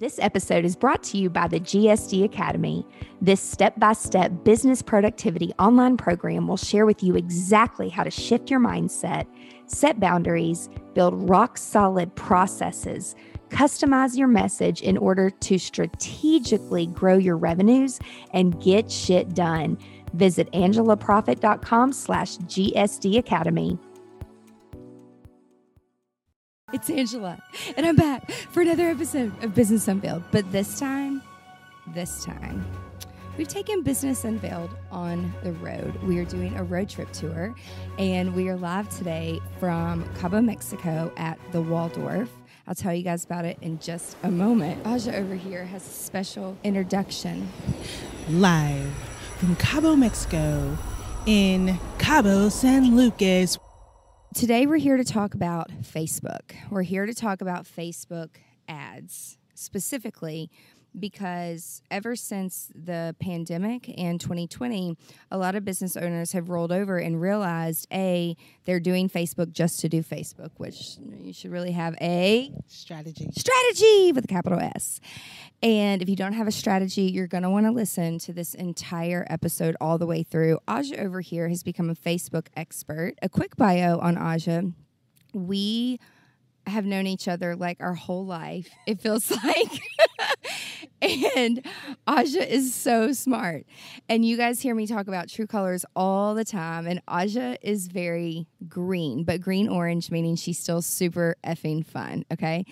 This episode is brought to you by the GSD Academy. This step by step business productivity online program will share with you exactly how to shift your mindset, set boundaries, build rock solid processes, customize your message in order to strategically grow your revenues and get shit done. Visit angelaproffitt.com slash GSD Academy. It's Angela, and I'm back for another episode of Business Unveiled. But this time, this time, we've taken Business Unveiled on the road. We are doing a road trip tour, and we are live today from Cabo, Mexico at the Waldorf. I'll tell you guys about it in just a moment. Aja over here has a special introduction. Live from Cabo, Mexico, in Cabo San Lucas. Today, we're here to talk about Facebook. We're here to talk about Facebook ads specifically because ever since the pandemic and 2020, a lot of business owners have rolled over and realized A, they're doing Facebook just to do Facebook, which you should really have a strategy. Strategy with a capital S. And if you don't have a strategy, you're going to want to listen to this entire episode all the way through. Aja over here has become a Facebook expert. A quick bio on Aja. We have known each other like our whole life, it feels like. and Aja is so smart. And you guys hear me talk about true colors all the time. And Aja is very green, but green orange, meaning she's still super effing fun. Okay.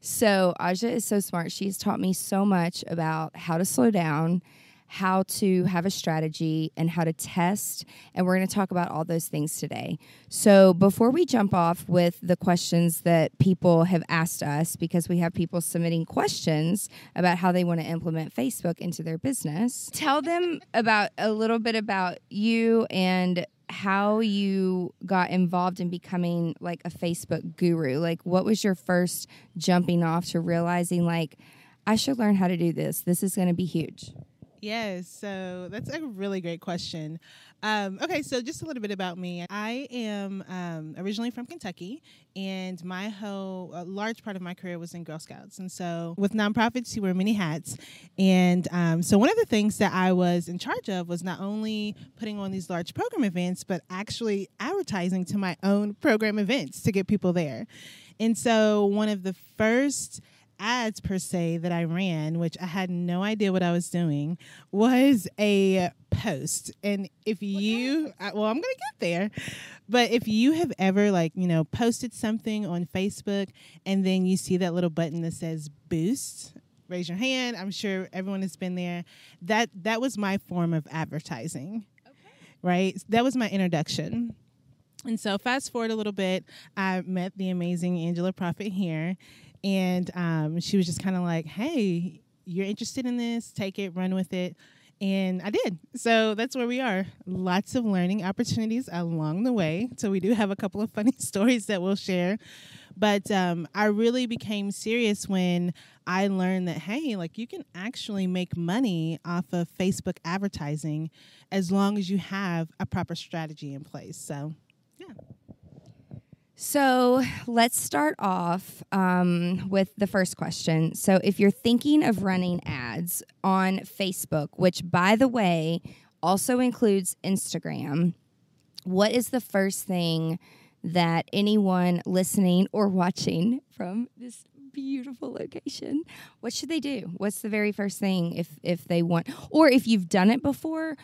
So Aja is so smart. She's taught me so much about how to slow down how to have a strategy, and how to test. And we're going to talk about all those things today. So, before we jump off with the questions that people have asked us, because we have people submitting questions about how they want to implement Facebook into their business, tell them about a little bit about you and how you got involved in becoming like a Facebook guru. Like, what was your first jumping off to realizing, like, I should learn how to do this? This is going to be huge. Yes, so that's a really great question. Um, okay, so just a little bit about me. I am um, originally from Kentucky, and my whole a large part of my career was in Girl Scouts. And so, with nonprofits, you wear many hats. And um, so, one of the things that I was in charge of was not only putting on these large program events, but actually advertising to my own program events to get people there. And so, one of the first ads per se that I ran, which I had no idea what I was doing, was a post. And if you, I, well, I'm going to get there, but if you have ever like, you know, posted something on Facebook and then you see that little button that says boost, raise your hand. I'm sure everyone has been there. That that was my form of advertising. Okay. Right? That was my introduction. And so fast forward a little bit, I met the amazing Angela Proffitt here and um, she was just kind of like, hey, you're interested in this, take it, run with it. And I did. So that's where we are. Lots of learning opportunities along the way. So we do have a couple of funny stories that we'll share. But um, I really became serious when I learned that, hey, like you can actually make money off of Facebook advertising as long as you have a proper strategy in place. So, yeah. So let's start off um, with the first question. So, if you're thinking of running ads on Facebook, which by the way also includes Instagram, what is the first thing that anyone listening or watching from this beautiful location what should they do what's the very first thing if if they want or if you've done it before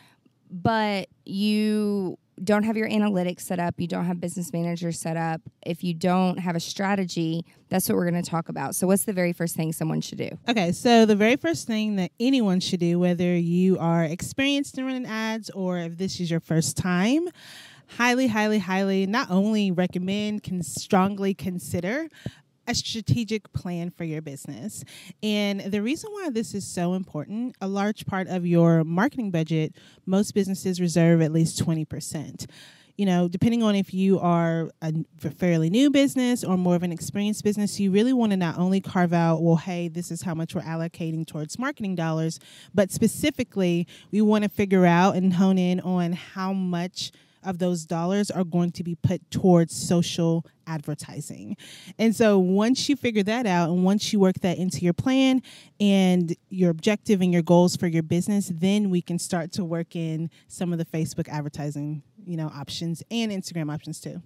but you don't have your analytics set up, you don't have business manager set up, if you don't have a strategy, that's what we're going to talk about. So, what's the very first thing someone should do? Okay, so the very first thing that anyone should do, whether you are experienced in running ads or if this is your first time, highly, highly, highly not only recommend, can strongly consider a strategic plan for your business. And the reason why this is so important, a large part of your marketing budget, most businesses reserve at least 20% you know, depending on if you are a fairly new business or more of an experienced business, you really want to not only carve out, well, hey, this is how much we're allocating towards marketing dollars, but specifically, we want to figure out and hone in on how much of those dollars are going to be put towards social advertising. And so once you figure that out and once you work that into your plan and your objective and your goals for your business, then we can start to work in some of the Facebook advertising, you know, options and Instagram options too.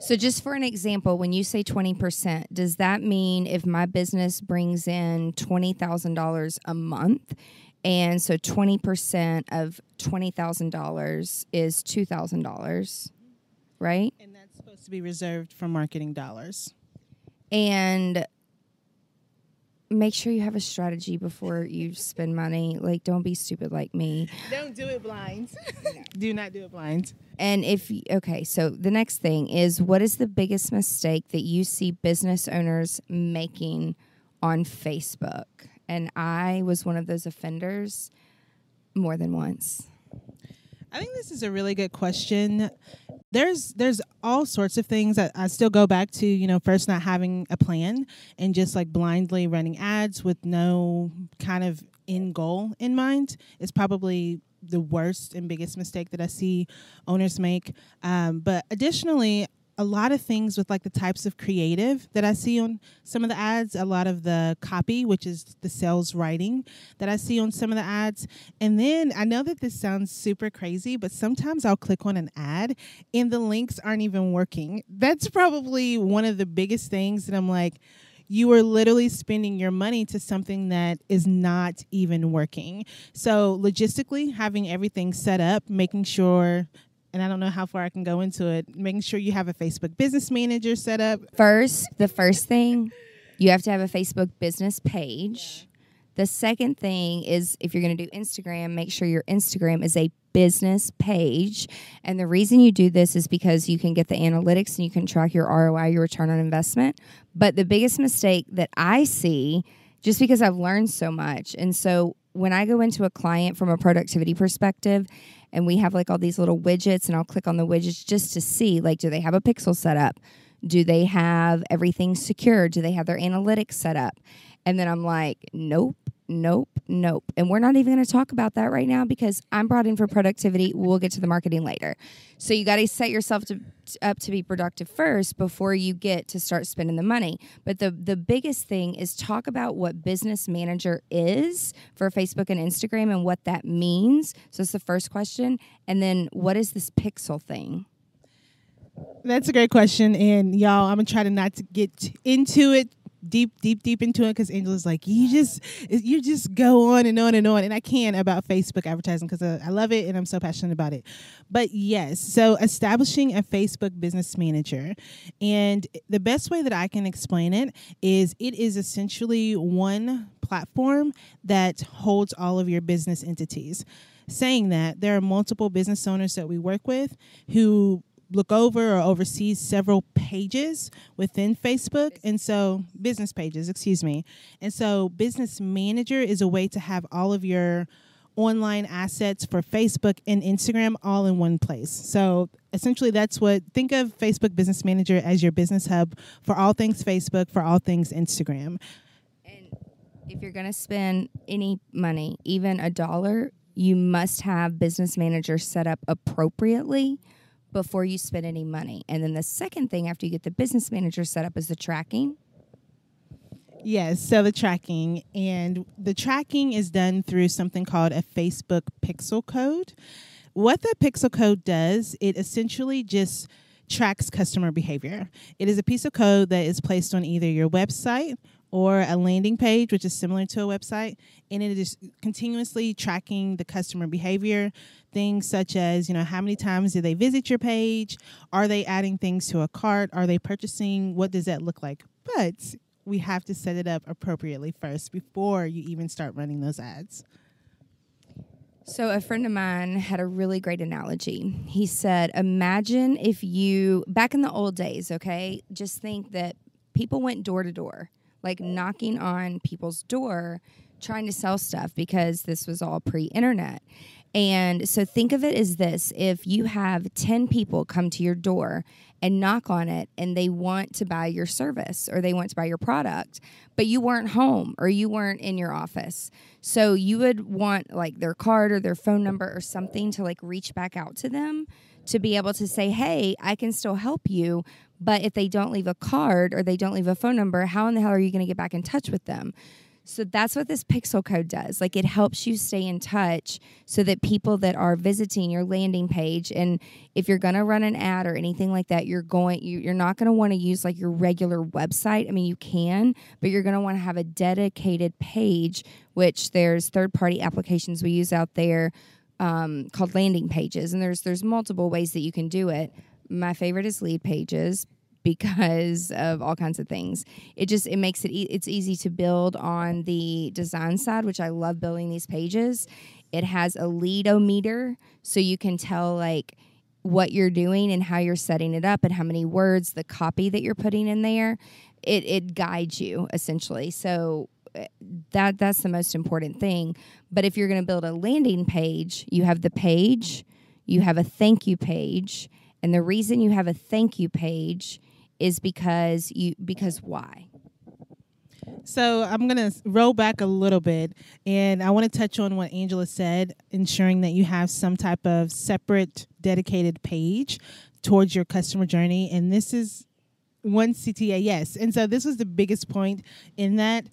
So, just for an example, when you say 20%, does that mean if my business brings in $20,000 a month and so 20% of $20,000 is $2,000, right? And that's supposed to be reserved for marketing dollars. And make sure you have a strategy before you spend money. Like, don't be stupid like me. Don't do it blind. do not do it blind. And if, okay, so the next thing is what is the biggest mistake that you see business owners making on Facebook? And I was one of those offenders more than once. I think this is a really good question. There's there's all sorts of things that I still go back to, you know, first not having a plan and just like blindly running ads with no kind of end goal in mind is probably the worst and biggest mistake that I see owners make. Um, but additionally, a lot of things with like the types of creative that I see on some of the ads, a lot of the copy, which is the sales writing that I see on some of the ads. And then I know that this sounds super crazy, but sometimes I'll click on an ad and the links aren't even working. That's probably one of the biggest things that I'm like, you are literally spending your money to something that is not even working. So, logistically, having everything set up, making sure and I don't know how far I can go into it, making sure you have a Facebook business manager set up. First, the first thing, you have to have a Facebook business page. The second thing is if you're going to do Instagram, make sure your Instagram is a business page. And the reason you do this is because you can get the analytics and you can track your ROI, your return on investment. But the biggest mistake that I see, just because I've learned so much, and so when I go into a client from a productivity perspective, and we have like all these little widgets and I'll click on the widgets just to see like do they have a pixel set up? Do they have everything secure? Do they have their analytics set up? And then I'm like, nope, nope, nope. And we're not even going to talk about that right now because I'm brought in for productivity. We'll get to the marketing later. So you got to set yourself to, up to be productive first before you get to start spending the money. But the the biggest thing is talk about what business manager is for Facebook and Instagram and what that means. So it's the first question, and then what is this pixel thing? That's a great question, and y'all, I'm gonna try to not to get into it deep, deep, deep into it because Angela's like, you just, you just go on and on and on, and I can about Facebook advertising because uh, I love it and I'm so passionate about it. But yes, so establishing a Facebook business manager, and the best way that I can explain it is it is essentially one platform that holds all of your business entities. Saying that, there are multiple business owners that we work with who look over or oversees several pages within Facebook. And so, business pages, excuse me. And so, Business Manager is a way to have all of your online assets for Facebook and Instagram all in one place. So, essentially, that's what think of Facebook Business Manager as your business hub for all things Facebook, for all things Instagram. And if you're going to spend any money, even a dollar, you must have Business Manager set up appropriately before you spend any money. And then the second thing after you get the business manager set up is the tracking. Yes, so the tracking and the tracking is done through something called a Facebook pixel code. What the pixel code does, it essentially just tracks customer behavior. It is a piece of code that is placed on either your website or a landing page, which is similar to a website, and it is continuously tracking the customer behavior. Things such as, you know, how many times do they visit your page? Are they adding things to a cart? Are they purchasing? What does that look like? But we have to set it up appropriately first before you even start running those ads. So, a friend of mine had a really great analogy. He said, Imagine if you, back in the old days, okay, just think that people went door to door, like knocking on people's door, trying to sell stuff because this was all pre internet. And so think of it as this if you have 10 people come to your door and knock on it and they want to buy your service or they want to buy your product, but you weren't home or you weren't in your office. So you would want like their card or their phone number or something to like reach back out to them to be able to say, hey, I can still help you. But if they don't leave a card or they don't leave a phone number, how in the hell are you going to get back in touch with them? So that's what this pixel code does. Like it helps you stay in touch so that people that are visiting your landing page and if you're going to run an ad or anything like that, you're going you, you're not going to want to use like your regular website. I mean, you can, but you're going to want to have a dedicated page which there's third-party applications we use out there um, called landing pages and there's there's multiple ways that you can do it. My favorite is Leadpages because of all kinds of things. It just it makes it e- it's easy to build on the design side, which I love building these pages. It has a leadometer, so you can tell like what you're doing and how you're setting it up and how many words, the copy that you're putting in there. It it guides you essentially. So eh, that that's the most important thing. But if you're going to build a landing page, you have the page, you have a thank you page, and the reason you have a thank you page is because you because why? So I'm going to roll back a little bit and I want to touch on what Angela said, ensuring that you have some type of separate dedicated page towards your customer journey. And this is one CTA, yes. And so this was the biggest point in that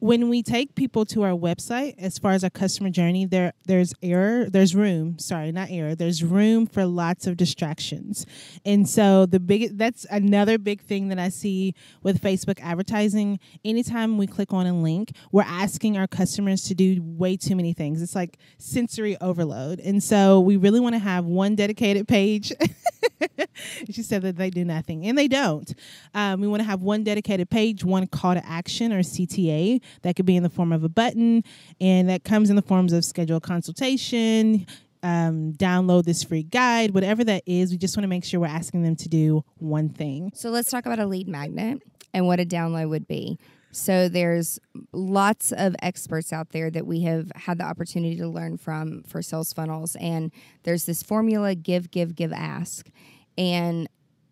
when we take people to our website as far as our customer journey there there's error there's room sorry not error there's room for lots of distractions. And so the big that's another big thing that i see with facebook advertising. Anytime we click on a link we're asking our customers to do way too many things. It's like sensory overload. And so we really want to have one dedicated page. She said that they do nothing and they don't. Um, we want to have one dedicated page one call to action or cta that could be in the form of a button, and that comes in the forms of schedule consultation, um, download this free guide, whatever that is. We just want to make sure we're asking them to do one thing. So let's talk about a lead magnet and what a download would be. So there's lots of experts out there that we have had the opportunity to learn from for sales funnels and there's this formula give give give ask and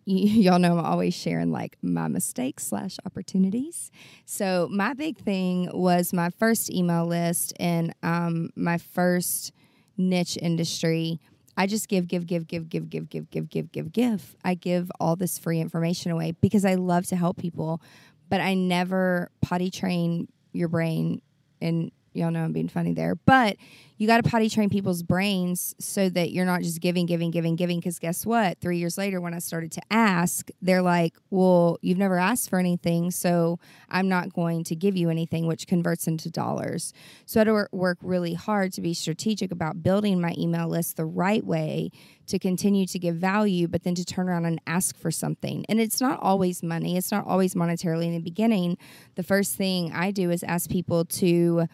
y'all know I'm always sharing like my mistakes slash opportunities. So my big thing was my first email list and um, my first niche industry. I just give, give, give, give, give, give, give, give, give, give, give. I give all this free information away because I love to help people, but I never potty train your brain and y'all know I'm being funny there, but you got to potty train people's brains so that you're not just giving, giving, giving, giving. Because guess what? Three years later, when I started to ask, they're like, well, you've never asked for anything, so I'm not going to give you anything, which converts into dollars. So I had to work really hard to be strategic about building my email list the right way to continue to give value, but then to turn around and ask for something. And it's not always money, it's not always monetarily in the beginning. The first thing I do is ask people to,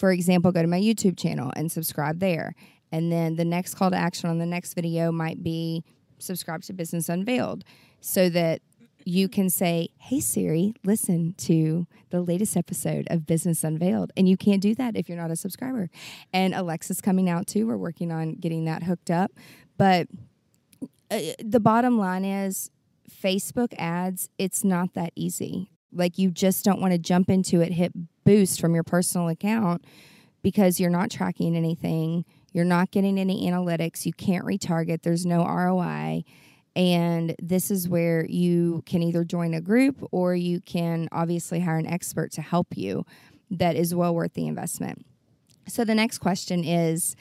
for example, go to my YouTube channel and subscribe there. And then the next call to action on the next video might be subscribe to Business Unveiled so that you can say, Hey Siri, listen to the latest episode of Business Unveiled. And you can't do that if you're not a subscriber. And Alexa's coming out too. We're working on getting that hooked up. But uh, the bottom line is Facebook ads, it's not that easy. Like you just don't want to jump into it, hit boost from your personal account because you're not tracking anything. You're not getting any analytics. You can't retarget. There's no ROI. And this is where you can either join a group or you can obviously hire an expert to help you that is well worth the investment. So the next question is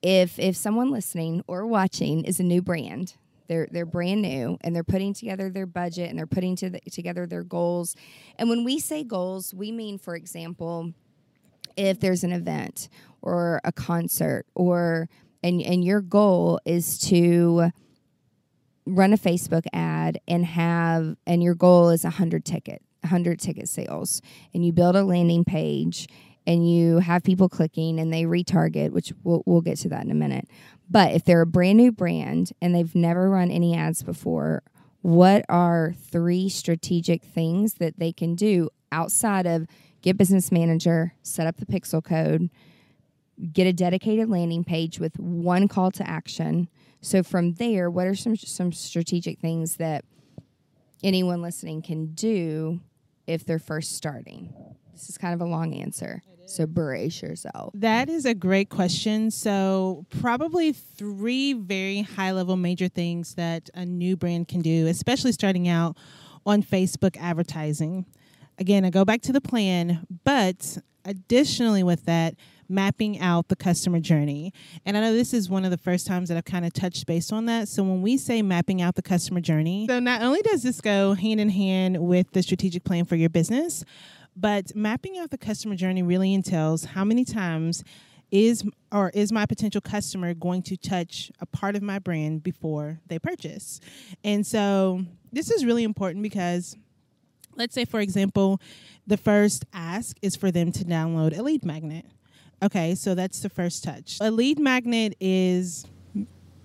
if if someone listening or watching is a new brand, they're they're brand new and they're putting together their budget and they're putting to the, together their goals. And when we say goals, we mean, for example, if there's an event or a concert or and and your goal is to run a Facebook ad and have and your goal is 100 ticket 100 ticket sales and you build a landing page and you have people clicking and they retarget which we'll, we'll get to that in a minute but if they're a brand new brand and they've never run any ads before what are three strategic things that they can do outside of get business manager set up the pixel code get a dedicated landing page with one call to action so from there, what are some some strategic things that anyone listening can do if they're first starting? This is kind of a long answer. So brace yourself. That is a great question. So probably three very high level major things that a new brand can do, especially starting out on Facebook advertising. Again, I go back to the plan, but additionally with that, mapping out the customer journey. And I know this is one of the first times that I've kind of touched base on that. So when we say mapping out the customer journey, so not only does this go hand in hand with the strategic plan for your business, but mapping out the customer journey really entails how many times is or is my potential customer going to touch a part of my brand before they purchase? And so this is really important because let's say for example, the first ask is for them to download a lead magnet. Okay, so that's the first touch. A lead magnet is,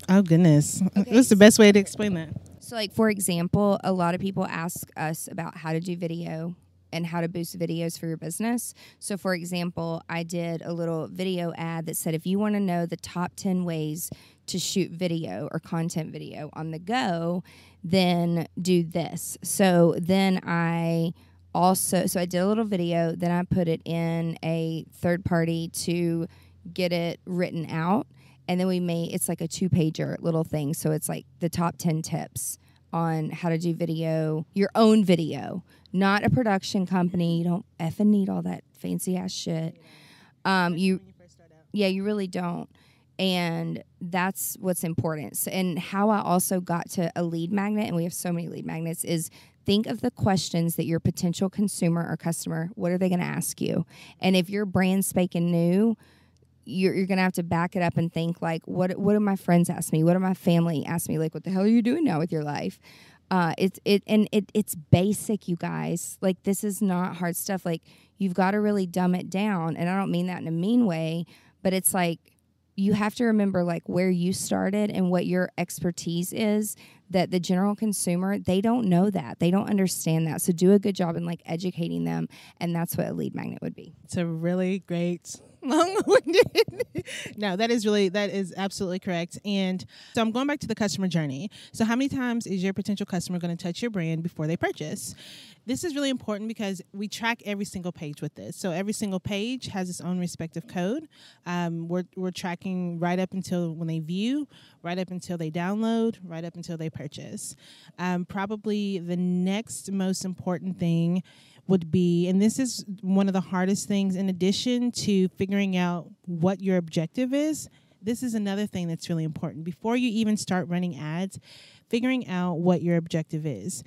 oh goodness, okay. what's the best way to explain that? So, like for example, a lot of people ask us about how to do video and how to boost videos for your business. So, for example, I did a little video ad that said if you want to know the top 10 ways to shoot video or content video on the go, then do this. So, then I also so I did a little video, then I put it in a third party to get it written out. And then we made it's like a two pager little thing. So it's like the top 10 tips on how to do video, your own video, not a production company. You don't effing need all that fancy ass shit. Um, you, yeah, you really don't. And that's what's important. So, and how I also got to a lead magnet, and we have so many lead magnets, is think of the questions that your potential consumer or customer what are they going to ask you and if you're brand spanking new you're, you're to have to back it up and think like what what do my friends ask me? What do my family ask me? Like what the hell are you doing now with your life? Uh, it's it and it it's basic you guys. Like this is not hard stuff. Like you've got to really dumb it down and i don't mean that in a mean way but it's like you have to remember like where you started and what your expertise is that the general consumer they don't know that. They don't understand that. So do a good job in like educating them and that's what a lead magnet would be. It's a really great long-winded. no, that is really that is absolutely correct. And so I'm going back to the customer journey. So how many times is your potential customer going to touch your brand before they purchase? This is really important because we track every single page with this. So every single page has its own respective code. Um, we're we're tracking right up until when they view, right up until they download, right up until they purchase. Um, probably the next most important thing would be, and this is one of the hardest things, in addition to figuring out what your objective is, this is another thing that's really important. Before you even start running ads, figuring out what your objective is.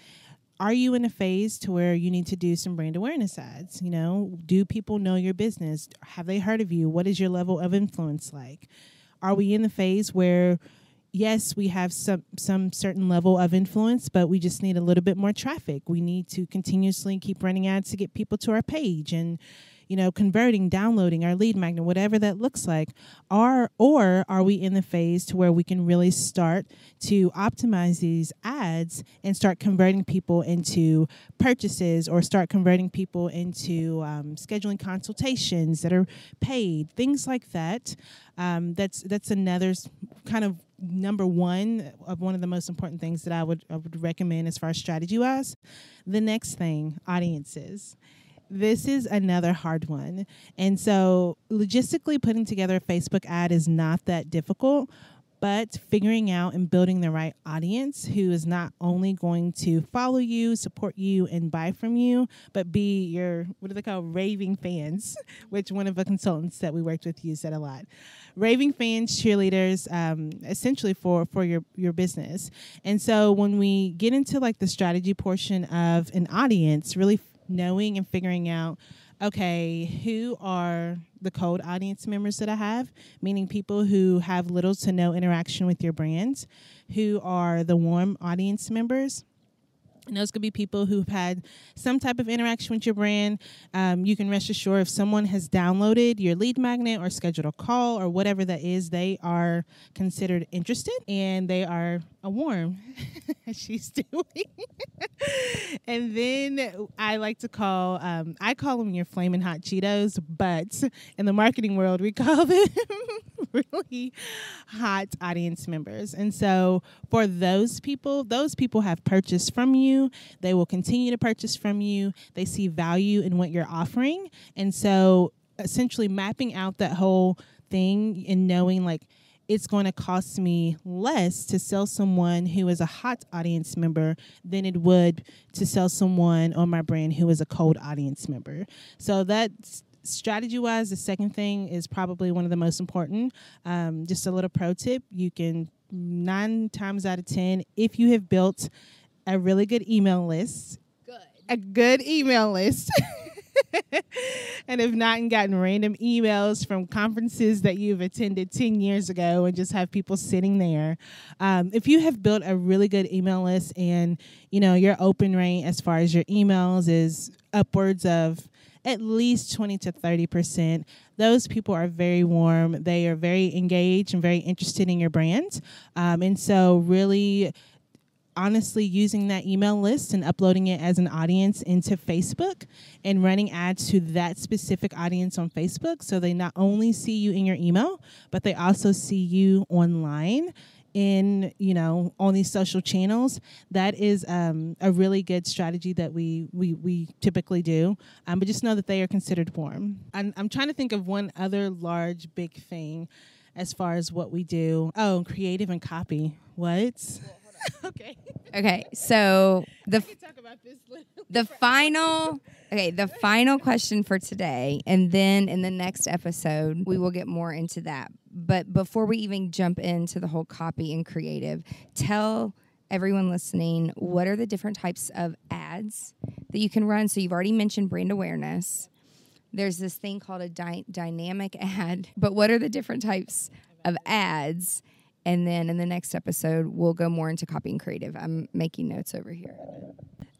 Are you in a phase to where you need to do some brand awareness ads? You know, do people know your business? Have they heard of you? What is your level of influence like? Are we in the phase where yes, we have some some certain level of influence, but we just need a little bit more traffic. We need to continuously keep running ads to get people to our page and you know, converting, downloading our lead magnet, whatever that looks like. Are or are we in the phase to where we can really start to optimize these ads and start converting people into purchases or start converting people into um, scheduling consultations that are paid, things like that. Um, that's that's another kind of number one of one of the most important things that I would I would recommend as far as strategy wise. The next thing, audiences this is another hard one. And so, logistically, putting together a Facebook ad is not that difficult. but figuring out and building the right audience who is not only going to follow you, support you, and buy from you, but be your, what do they call, raving fans, which one of the consultants that we worked with used that a lot. Raving fans, cheerleaders, um, essentially for, for your, your business. And so when we get into like the strategy portion of an audience, really knowing and figuring out okay, who are the cold audience members that I have, meaning people who have little to no interaction with your brand, who are the warm audience members, and those could be people who've had some type of interaction with your brand. Um, you can rest assured if someone has downloaded your lead magnet or scheduled a call or whatever that is, they are considered interested and they are a warm, she's doing. and then I like to call, um, I call them your flaming hot Cheetos, but in the marketing world, we call them really hot audience members. And so for those people, those people have purchased from you. They will continue to purchase from you. They see value in what you're offering. And so essentially mapping out that whole thing and knowing like it's going to cost me less to sell someone who is a hot audience member than it would to sell someone on my brand who is a cold audience member. So that's strategy wise, the second thing is probably one of the most important. Um, just a little pro tip you can, nine times out of 10, if you have built a really good email list, good. a good email list. and have not and gotten random emails from conferences that you've attended 10 years ago and just have people sitting there. Um, if you have built a really good email list and you know your open rate as far as your emails is upwards of at least 20 to 30%. Those people are very warm. They are very engaged and very interested in your brand. Um, and so, really, honestly using that email list and uploading it as an audience into Facebook and running ads to that specific audience on Facebook. So they not only see you in your email, but they also see you online in you know on these social channels. That is um, a really good strategy that we we, we typically do um, but just know that they are considered warm. I'm, I'm trying to think of one other large big thing as far as what we do. Oh creative and copy. What okay. Okay, so the talk about this the final okay the final question for today and then in the next episode we will get more into that. But before we even jump into the whole copy and creative tell everyone listening what are the different types of ads that you can run? So you've already mentioned brand awareness. There's this thing called a dy- dynamic ad but what are the different types of ads and then in the next episode we'll go more into copy and creative i'm making notes over here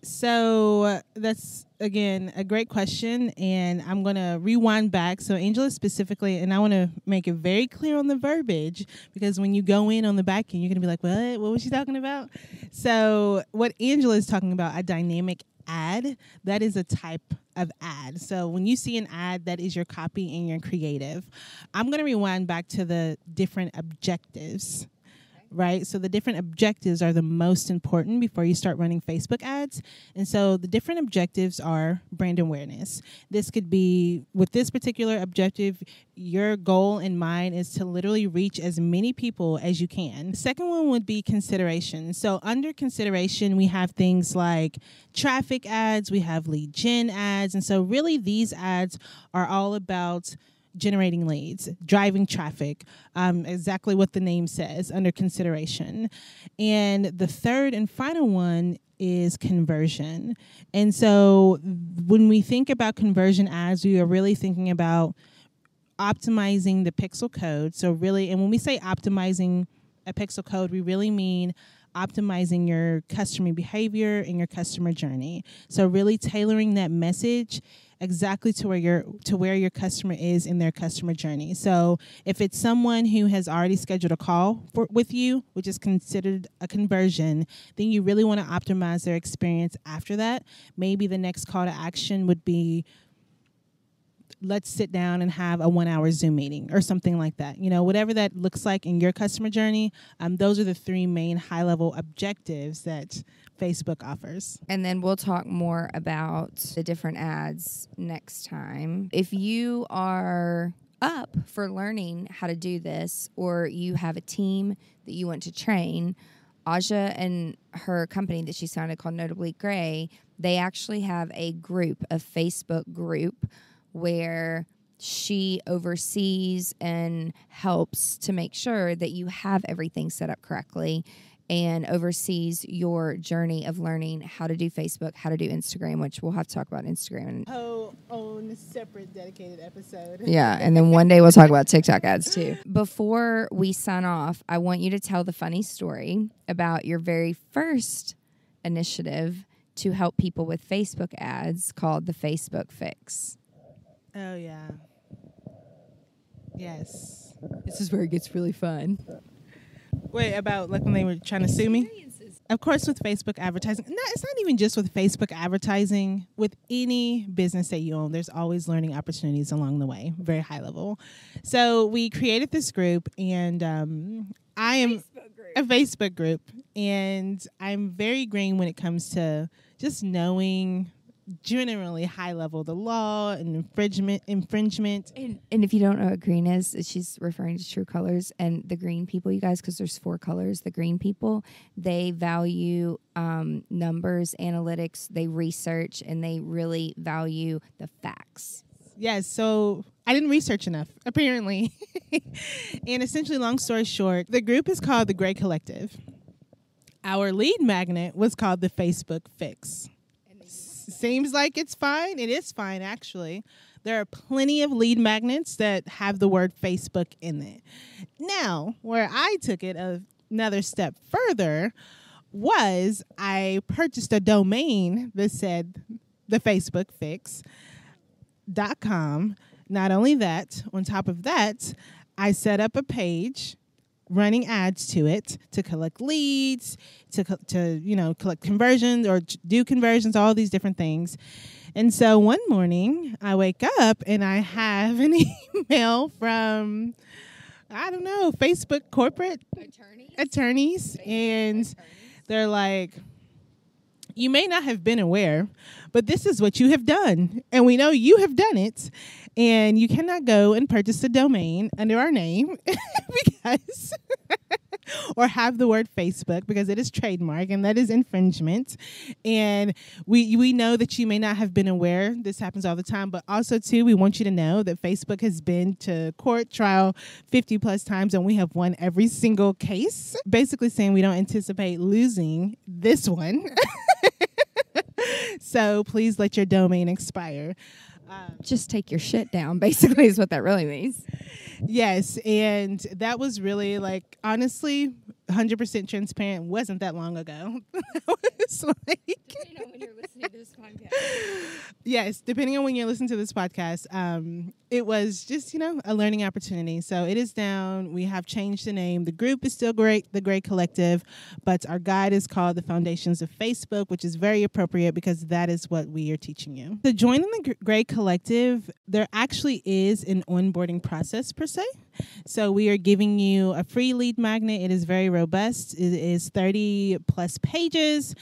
So that's again a great question, and I'm going to rewind back. So Angela specifically, and I want to make it very clear on the verbiage because when you go in on the back end, you're going to be like, "What? What was she talking about?" So what Angela is talking about, a dynamic ad, that is a type of ad. So when you see an ad, that is your copy and your creative. I'm going to rewind back to the different objectives right? So the different objectives are the most important before you start running Facebook ads. And so the different objectives are brand awareness. This could be with this particular objective, your goal in mind is to literally reach as many people as you can. The second one would be consideration. So under consideration, we have things like traffic ads, we have lead gen ads, and so really these ads are all about generating leads, driving traffic, um, exactly what the name says, under consideration. And the third and final one is conversion. And so when we think about conversion ads, we are really thinking about optimizing the pixel code. So, really, and when we say optimizing a pixel code, we really mean optimizing your customer behavior and your customer journey. So, really tailoring that message exactly to where your to where your customer is in their customer journey. So if it's someone who has already scheduled a call for, with you, which is considered a conversion, then you really want to optimize their experience after that. Maybe the next call to action would be let's sit down and have a one hour Zoom meeting or something like that. You know, whatever that looks like in your customer journey, um, those are the three main high level objectives that Facebook offers. And then we'll talk more about the different ads next time. If you are up for learning how to do this, or you have a team that you want to train, Aja and her company that she founded called Notably Gray, they actually have a group, a Facebook group, where she oversees and helps to make sure that you have everything set up correctly and oversees your journey of learning how to do Facebook, how to do Instagram, which we'll have to talk about Instagram. Whole own separate dedicated episode. Yeah, and then one day we'll talk about TikTok ads too. Before we sign off, I want you to tell the funny story about your very first initiative to help people with Facebook ads called the Facebook Fix. Oh yeah. Yes. This is where it gets really fun. Wait, about like when they were trying to sue me? Of course, with Facebook advertising, no, it's not even just with Facebook advertising. With any business that you own, there's always learning opportunities along the way, very high level. So we created this group, and um, I am a Facebook group, and I'm very green when it comes to just knowing generally high level the law and infringement infringement. And, and if you don't know what green is she's referring to true colors and the green people you guys because there's four colors the green people. They value um, numbers analytics they research and they really value the facts. Yes so i didn't research enough apparently. And essentially long story short the group is called the gray collective. Our lead magnet was called the facebook fix seems like it's fine. It is fine, actually. There are plenty of lead magnets that have the word Facebook in it. Now, where I took it another step further was I purchased a domain that said the Facebook fix.com. Not only that, on top of that, I set up a page running ads to it to collect leads, to to you know collect conversions or do conversions, all these different things. And so one morning I wake up and I have an email from I don't know Facebook corporate attorneys, attorneys and attorneys. they're like you may not have been aware, but this is what you have done. And we know you have done it. And you cannot go and purchase a domain under our name because, or have the word Facebook because it is trademark and that is infringement. And we, we know that you may not have been aware. This happens all the time. But also, too, we want you to know that Facebook has been to court trial 50 plus times and we have won every single case. Basically, saying we don't anticipate losing this one. so please let your domain expire. Um, Just take your shit down, basically, is what that really means. Yes. And that was really like, honestly, 100% transparent wasn't that long ago. was like, depending on when you're listening to this podcast. Yes, depending on when you're listening to this podcast, um, it was just you know a learning opportunity. So it is down. We have changed the name. The group is still great, the Gray Collective, but our guide is called the Foundations of Facebook, which is very appropriate because that is what we are teaching you. So joining the Gray Collective, there actually is an onboarding process per se. So we are giving you a free lead magnet. It is very robust. It is 30 plus pages.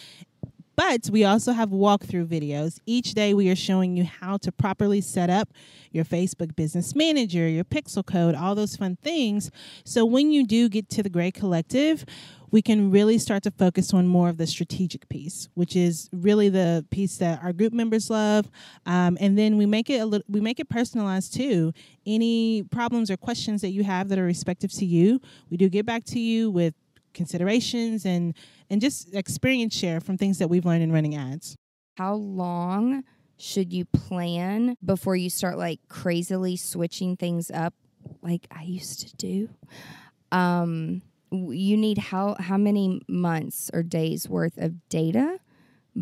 But we also have walkthrough videos. Each day, we are showing you how to properly set up your Facebook Business Manager, your Pixel Code, all those fun things. So when you do get to the Gray Collective, we can really start to focus on more of the strategic piece, which is really the piece that our group members love. Um, and then we make it a little, we make it personalized too. Any problems or questions that you have that are respective to you, we do get back to you with considerations and and just experience share from things that we've learned in running ads. How long should you plan before you start like crazily switching things up like I used to do? Um you need how how many months or days worth of data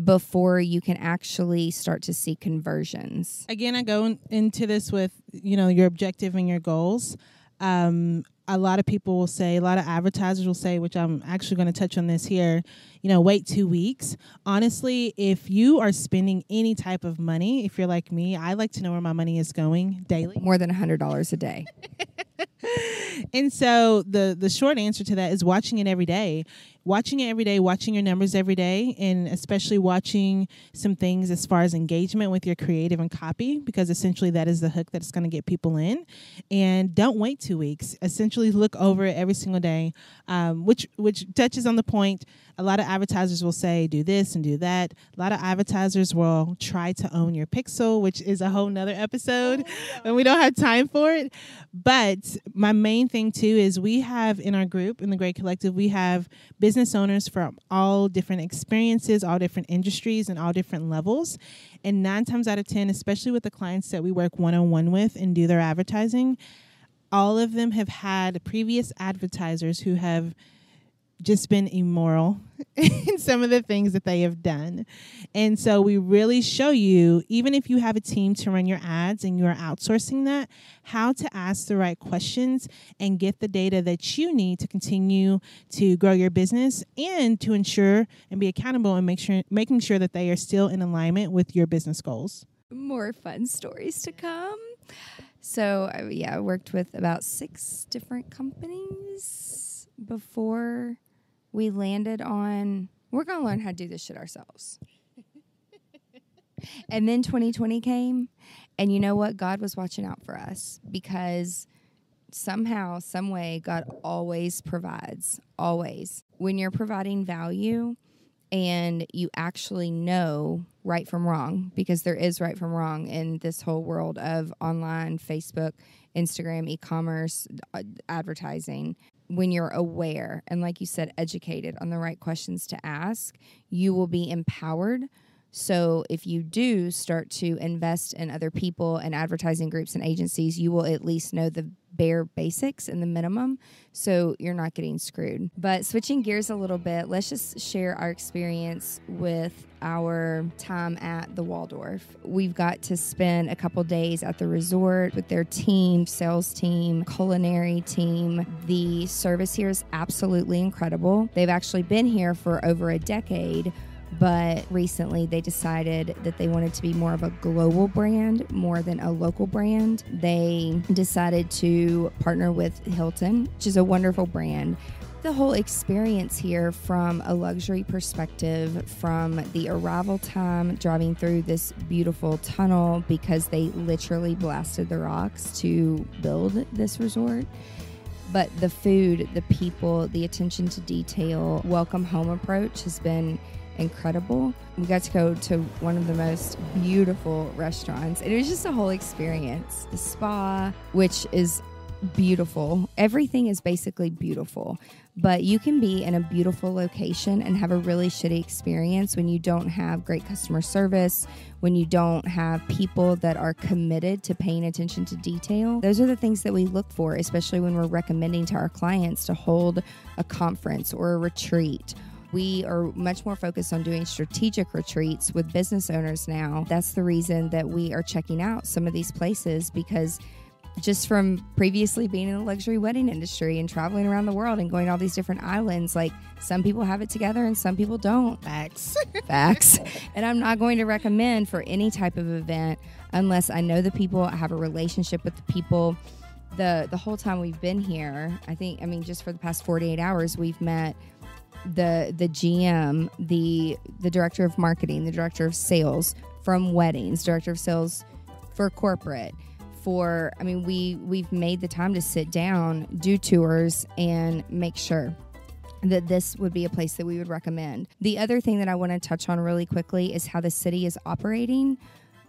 before you can actually start to see conversions. Again, I go into this with, you know, your objective and your goals. Um, a lot of people will say, a lot of advertisers will say, which I'm actually going to touch on this here, you know, wait two weeks. Honestly, if you are spending any type of money, if you're like me, I like to know where my money is going daily. More than $100 a day. and so the the short answer to that is watching it every day. Watching it every day, watching your numbers every day, and especially watching some things as far as engagement with your creative and copy, because essentially that is the hook that's going to get people in. And don't wait two weeks. Essentially, look over it every single day, um, which which touches on the point. A lot of advertisers will say, "Do this and do that." A lot of advertisers will try to own your pixel, which is a whole nother episode, oh, and we don't have time for it. But my main thing too is we have in our group in the Gray Collective, we have business owners from all different experiences, all different industries, and all different levels. And nine times out of 10, especially with the clients that we work one on one with and do their advertising, all of them have had previous advertisers who have just been immoral in some of the things that they have done. And so we really show you, even if you have a team to run your ads and you're outsourcing that, how to ask the right questions and get the data that you need to continue to grow your business and to ensure and be accountable and make sure making sure that they are still in alignment with your business goals. More fun stories to come. So, yeah, I worked with about six different companies before we landed on we're going to learn how to do this shit ourselves. and then 2020 came, and you know what? God was watching out for us because somehow, some way, God always provides. Always. When you're providing value and you actually know right from wrong, because there is right from wrong in this whole world of online, Facebook, Instagram, e commerce, uh, advertising when you're aware and, like you said, educated on the right questions to ask, you will be empowered. So, if you do start to invest in other people and advertising groups and agencies, you will at least know the bare basics and the minimum so you're not getting screwed. But switching gears a little bit, let's just share our experience with our time at the Waldorf. We've got to spend a couple days at the resort with their team, sales team, culinary team. The service here is absolutely incredible. They've actually been here for over a decade but recently they decided that they wanted to be more of a global brand more than a local brand. They decided to partner with Hilton, which is a wonderful brand. The whole experience here, from a luxury perspective, from the arrival time driving through this beautiful tunnel because they literally blasted the rocks to build this resort but the food, the people, the attention to detail, welcome home approach has been incredible. We got to go to one of the most beautiful restaurants. It was just a whole experience. The spa, which is beautiful. Everything is basically beautiful. But you can be in a beautiful location and have a really shitty experience when you don't have great customer service, when you don't have people that are committed to paying attention to detail. Those are the things that we look for, especially when we're recommending to our clients to hold a conference or a retreat we are much more focused on doing strategic retreats with business owners now. That's the reason that we are checking out some of these places because just from previously being in the luxury wedding industry and traveling around the world and going all these different islands, like some people have it together and some people don't. Facts. Facts. And I'm not going to recommend for any type of event unless I know the people, I have a relationship with the people. The the whole time we've been here, I think I mean just for the past 48 hours we've met the the GM, the the director of marketing, the director of sales from weddings, director of sales for corporate. For I mean, we we've made the time to sit down, do tours, and make sure that this would be a place that we would recommend. The other thing that I want to touch on really quickly is how the city is operating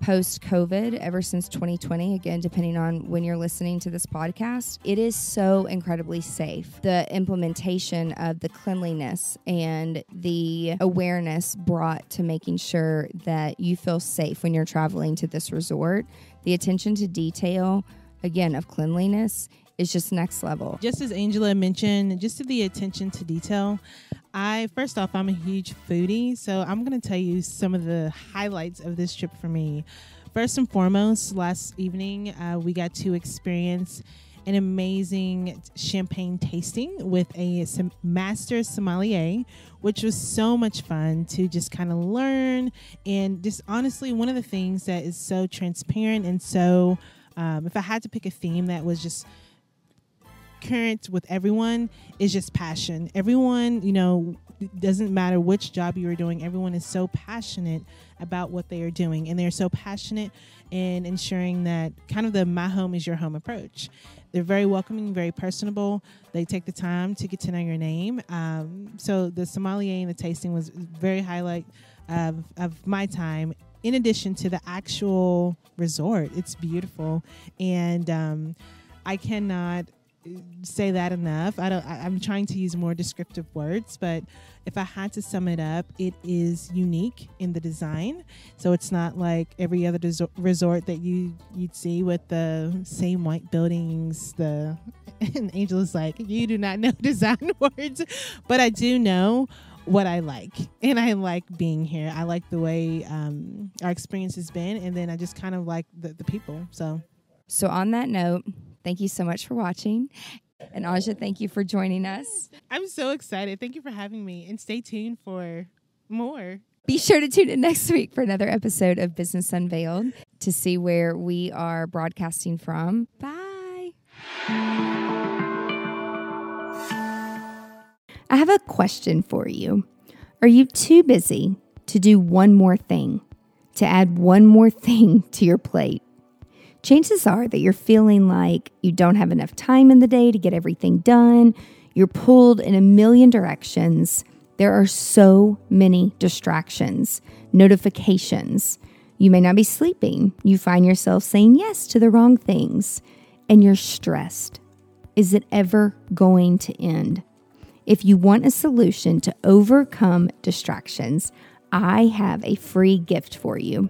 post COVID ever since 2020, again, depending on when you're listening to this podcast, it is so incredibly safe. The implementation of the cleanliness and the awareness brought to making sure that you feel safe when you're traveling to this resort, the attention to detail, again, of cleanliness is just next level. Just as Angela mentioned, just to the attention to detail, I first off, I'm a huge foodie, so I'm going to tell you some of the highlights of this trip for me. First and foremost, last evening uh, we got to experience an amazing champagne tasting with a master sommelier, which was so much fun to just kind of learn. And just honestly, one of the things that is so transparent and so, um, if I had to pick a theme that was just current with everyone is just passion. Everyone, you know, doesn't matter which job you are doing, everyone is so passionate about what they are doing. And they're so passionate in ensuring that kind of the my home is your home approach. They're very welcoming, very personable. They take the time to get to know your name. Um, so the sommelier and the tasting was very highlight of, of my time in addition to the actual resort. It's beautiful. And um, I cannot say that enough. I don't. I, am trying to use more descriptive words, but if I had to sum it up, it is unique in the design. So it's not like every other resort that you you'd see with the same white buildings. The and Angel is like, you do not know design words, but I do know what I like, and I like being here. I like the way um, our experience has been, and then I just kind of like the, the people. So. So on that note, Thank you so much for watching. And Aja, thank you for joining us. I'm so excited. Thank you for having me. And stay tuned for more. Be sure to tune in next week for another episode of Business Unveiled to see where we are broadcasting from. Bye. I have a question for you. Are you too busy to do one more thing, to add one more thing to your plate? Chances are that you're feeling like you don't have enough time in the day to get everything done. You're pulled in a million directions. There are so many distractions, notifications. You may not be sleeping. You find yourself saying yes to the wrong things, and you're stressed. Is it ever going to end? If you want a solution to overcome distractions, I have a free gift for you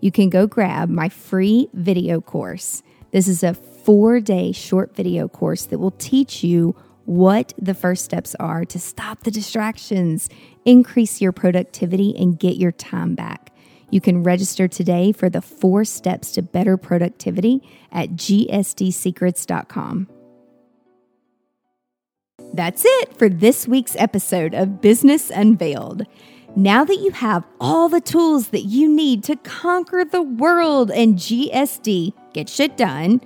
you can go grab my free video course. This is a four day short video course that will teach you what the first steps are to stop the distractions, increase your productivity, and get your time back. You can register today for the four steps to better productivity at gsdsecrets.com. That's it for this week's episode of Business Unveiled. Now that you have all the tools that you need to conquer the world and GSD, get shit done,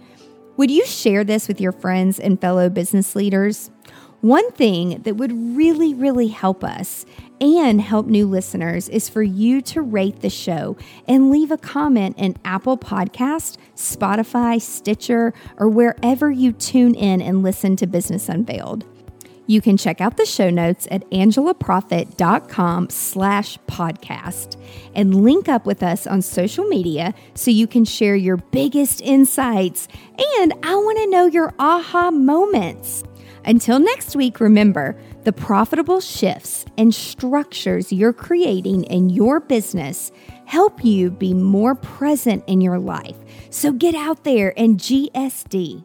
would you share this with your friends and fellow business leaders? One thing that would really, really help us and help new listeners is for you to rate the show and leave a comment in Apple Podcast, Spotify, Stitcher, or wherever you tune in and listen to Business Unveiled. You can check out the show notes at angelaproffitt.com slash podcast and link up with us on social media so you can share your biggest insights. And I want to know your aha moments. Until next week, remember the profitable shifts and structures you're creating in your business help you be more present in your life. So get out there and GSD.